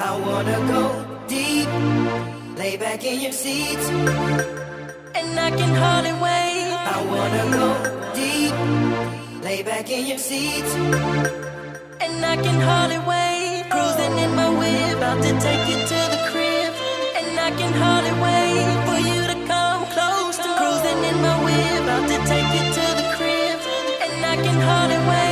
I wanna go deep, lay back in your seat, and I can hardly wait. I wanna go deep, lay back in your seat, and I can hardly wait. Cruising in my whip, about to take you to the crib, and I can hardly wait for you to come close. To cruising in my whip, about to take you to the crib, and I can hardly wait.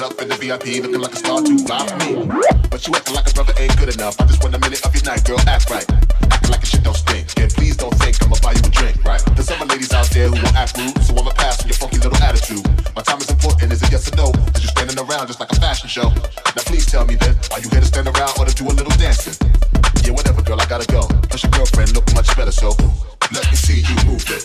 up in the VIP looking like a star too buy for me. But you acting like a brother ain't good enough. I just want a minute of your night, girl. Act right. Acting like a shit don't stink. And please don't think I'ma buy you a drink, right? There's other ladies out there who will act rude, so I'ma pass on your funky little attitude. My time is important, is it yes or no? Cause you're standing around just like a fashion show. Now please tell me then, are you here to stand around or to do a little dancing? Yeah, whatever, girl, I gotta go. Plus your girlfriend look much better, so let me see you move it.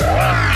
Wow.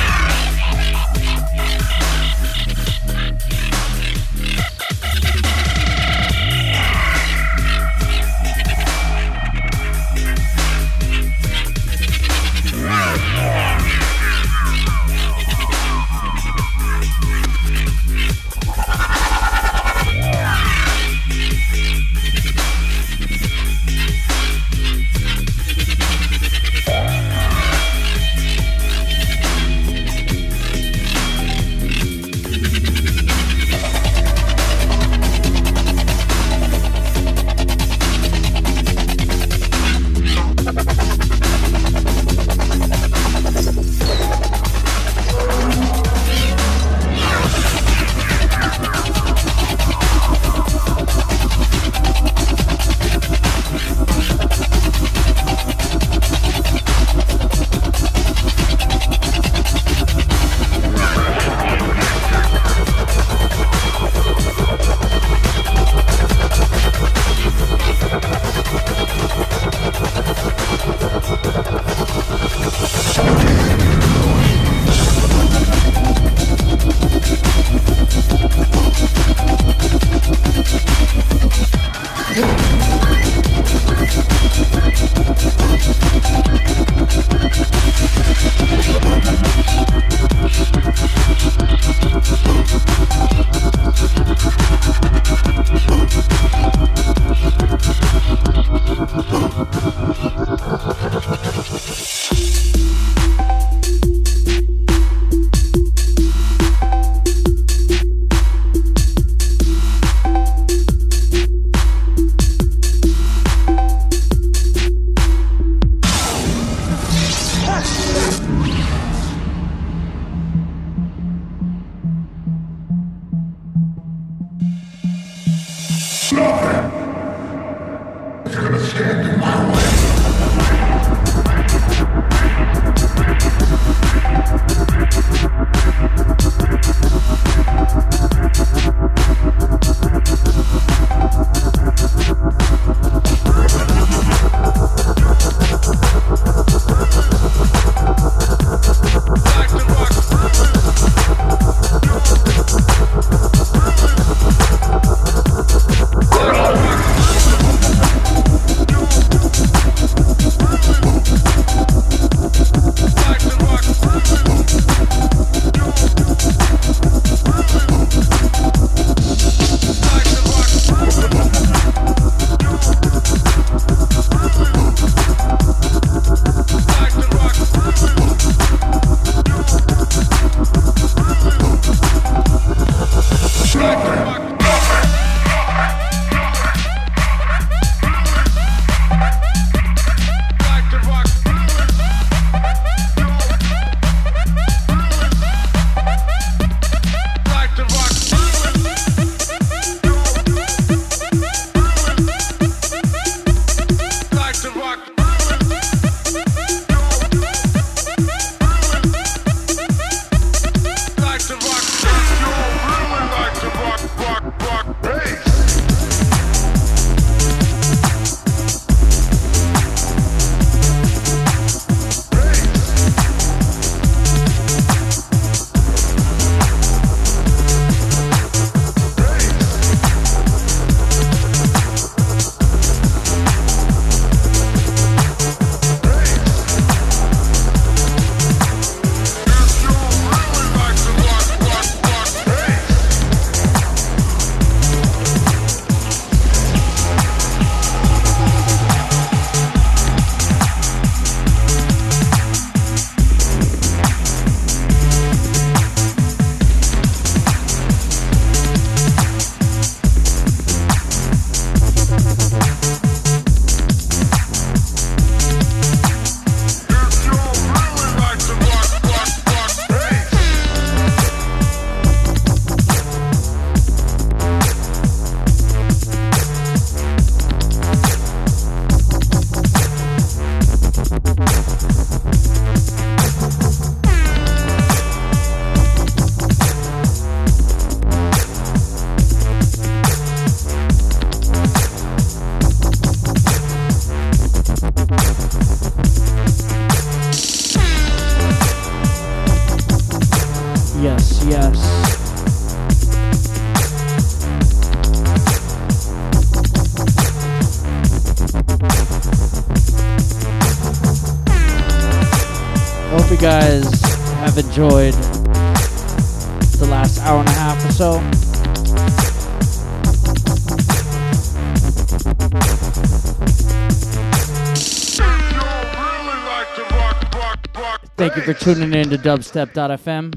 Tuning in to dubstep.fm.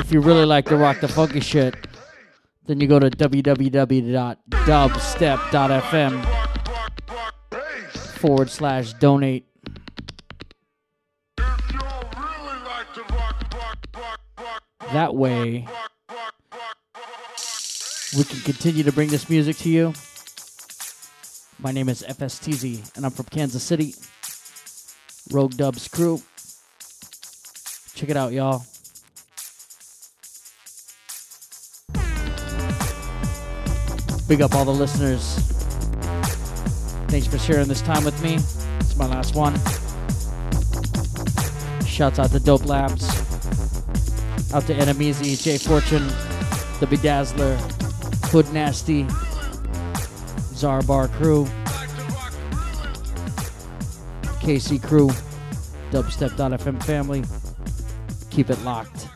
If you really like to rock the funky shit, then you go to www.dubstep.fm forward slash donate. That way, we can continue to bring this music to you. My name is FSTZ, and I'm from Kansas City. Rogue Dubs crew. Check it out, y'all. Big up all the listeners. Thanks for sharing this time with me. It's my last one. Shouts out to Dope Labs. Out to Enemies, J Fortune, The Bedazzler, Hood Nasty, Zarbar Crew, KC Crew, Dubstep.fm family. Keep it locked.